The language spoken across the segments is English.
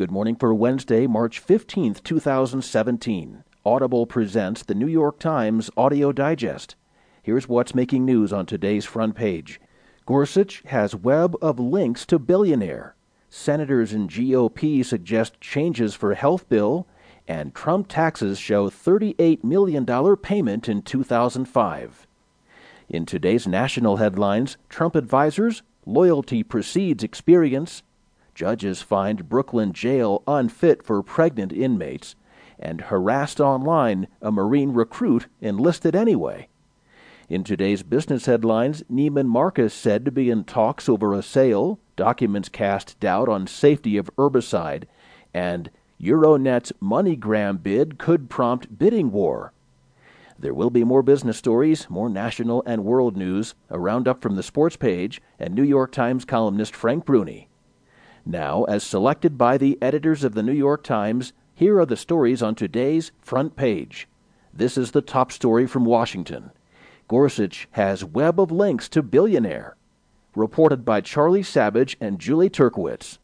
Good morning for Wednesday, March 15th, 2017. Audible presents the New York Times Audio Digest. Here's what's making news on today's front page. Gorsuch has web of links to billionaire. Senators in GOP suggest changes for health bill, and Trump taxes show $38 million payment in 2005. In today's national headlines, Trump advisors, loyalty precedes experience, Judges find Brooklyn jail unfit for pregnant inmates, and harassed online, a Marine recruit enlisted anyway. In today's business headlines, Neiman Marcus said to be in talks over a sale, documents cast doubt on safety of herbicide, and Euronet's MoneyGram bid could prompt bidding war. There will be more business stories, more national and world news, a roundup from the sports page, and New York Times columnist Frank Bruni. Now, as selected by the editors of the New York Times, here are the stories on today's front page. This is the top story from Washington. Gorsuch has web of links to billionaire. Reported by Charlie Savage and Julie Turkewitz.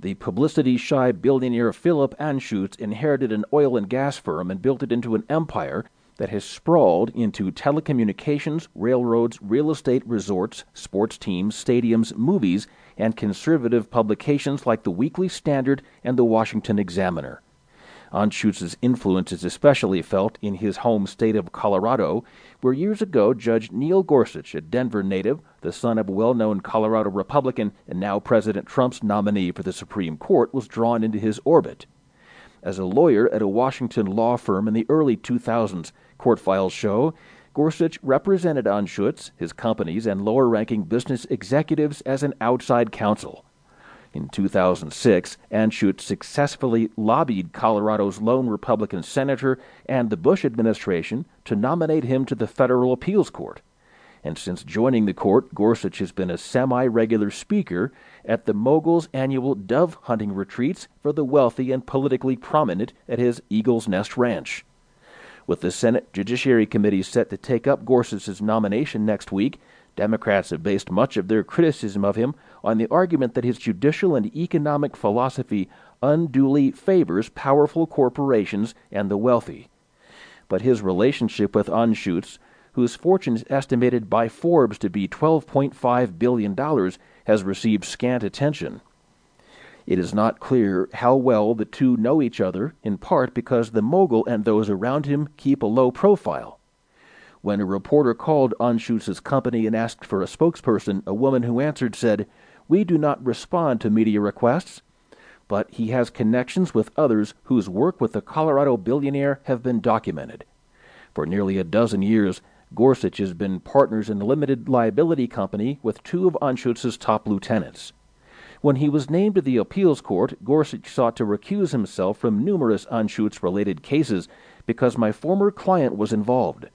The publicity shy billionaire Philip Anschutz inherited an oil and gas firm and built it into an empire that has sprawled into telecommunications, railroads, real estate, resorts, sports teams, stadiums, movies, and conservative publications like the Weekly Standard and the Washington Examiner. Anschutz's influence is especially felt in his home state of Colorado, where years ago Judge Neil Gorsuch, a Denver native, the son of a well known Colorado Republican and now President Trump's nominee for the Supreme Court, was drawn into his orbit. As a lawyer at a Washington law firm in the early 2000s, court files show, Gorsuch represented Anschutz, his companies, and lower ranking business executives as an outside counsel. In 2006, Anschutz successfully lobbied Colorado's lone Republican senator and the Bush administration to nominate him to the federal appeals court. And since joining the court, Gorsuch has been a semi regular speaker at the mogul's annual dove hunting retreats for the wealthy and politically prominent at his Eagles Nest Ranch. With the Senate Judiciary Committee set to take up Gorsuch's nomination next week, Democrats have based much of their criticism of him on the argument that his judicial and economic philosophy unduly favors powerful corporations and the wealthy. But his relationship with Anschutz, whose fortune is estimated by Forbes to be $12.5 billion, has received scant attention. It is not clear how well the two know each other, in part because the mogul and those around him keep a low profile. When a reporter called Anschutz's company and asked for a spokesperson, a woman who answered said, We do not respond to media requests. But he has connections with others whose work with the Colorado billionaire have been documented. For nearly a dozen years, Gorsuch has been partners in a limited liability company with two of Anschutz's top lieutenants. When he was named to the appeals court, Gorsuch sought to recuse himself from numerous Anschutz related cases because my former client was involved.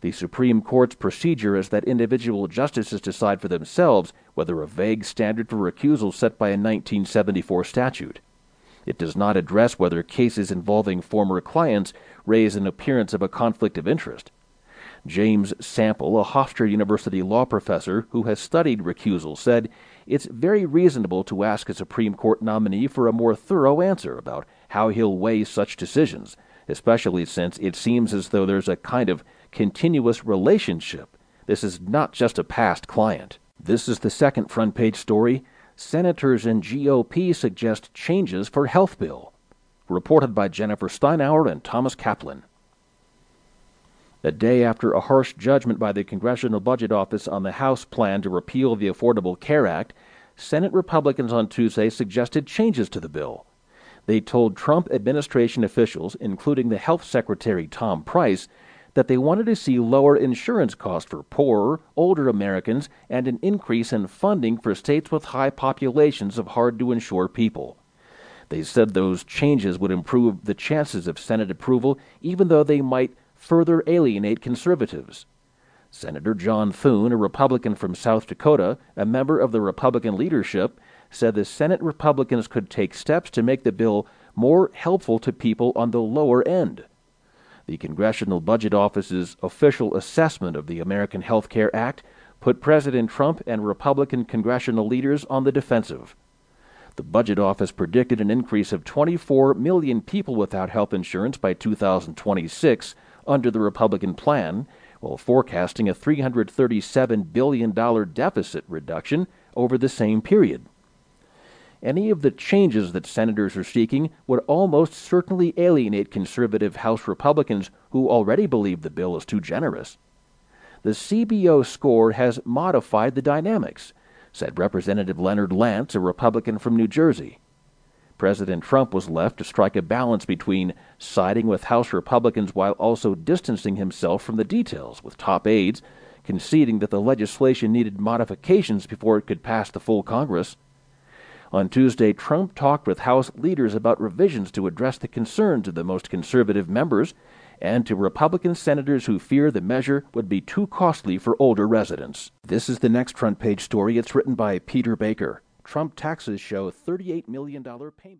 The Supreme Court's procedure is that individual justices decide for themselves whether a vague standard for recusal set by a 1974 statute. It does not address whether cases involving former clients raise an appearance of a conflict of interest. James Sample, a Hofstra University law professor who has studied recusal, said it's very reasonable to ask a Supreme Court nominee for a more thorough answer about how he'll weigh such decisions, especially since it seems as though there's a kind of continuous relationship. This is not just a past client. This is the second front page story. Senators and GOP suggest changes for health bill. Reported by Jennifer Steinhauer and Thomas Kaplan. A day after a harsh judgment by the Congressional Budget Office on the House plan to repeal the Affordable Care Act, Senate Republicans on Tuesday suggested changes to the bill. They told Trump administration officials, including the Health Secretary Tom Price, that they wanted to see lower insurance costs for poorer, older Americans and an increase in funding for states with high populations of hard to insure people. They said those changes would improve the chances of Senate approval, even though they might further alienate conservatives. Senator John Thune, a Republican from South Dakota, a member of the Republican leadership, said the Senate Republicans could take steps to make the bill more helpful to people on the lower end. The Congressional Budget Office's official assessment of the American Health Care Act put President Trump and Republican congressional leaders on the defensive. The budget office predicted an increase of 24 million people without health insurance by 2026 under the Republican plan, while forecasting a $337 billion deficit reduction over the same period. Any of the changes that senators are seeking would almost certainly alienate conservative House Republicans who already believe the bill is too generous. The CBO score has modified the dynamics, said Representative Leonard Lance, a Republican from New Jersey. President Trump was left to strike a balance between siding with House Republicans while also distancing himself from the details, with top aides conceding that the legislation needed modifications before it could pass the full Congress. On Tuesday, Trump talked with House leaders about revisions to address the concerns of the most conservative members and to Republican senators who fear the measure would be too costly for older residents. This is the next front page story. It's written by Peter Baker. Trump taxes show $38 million payment.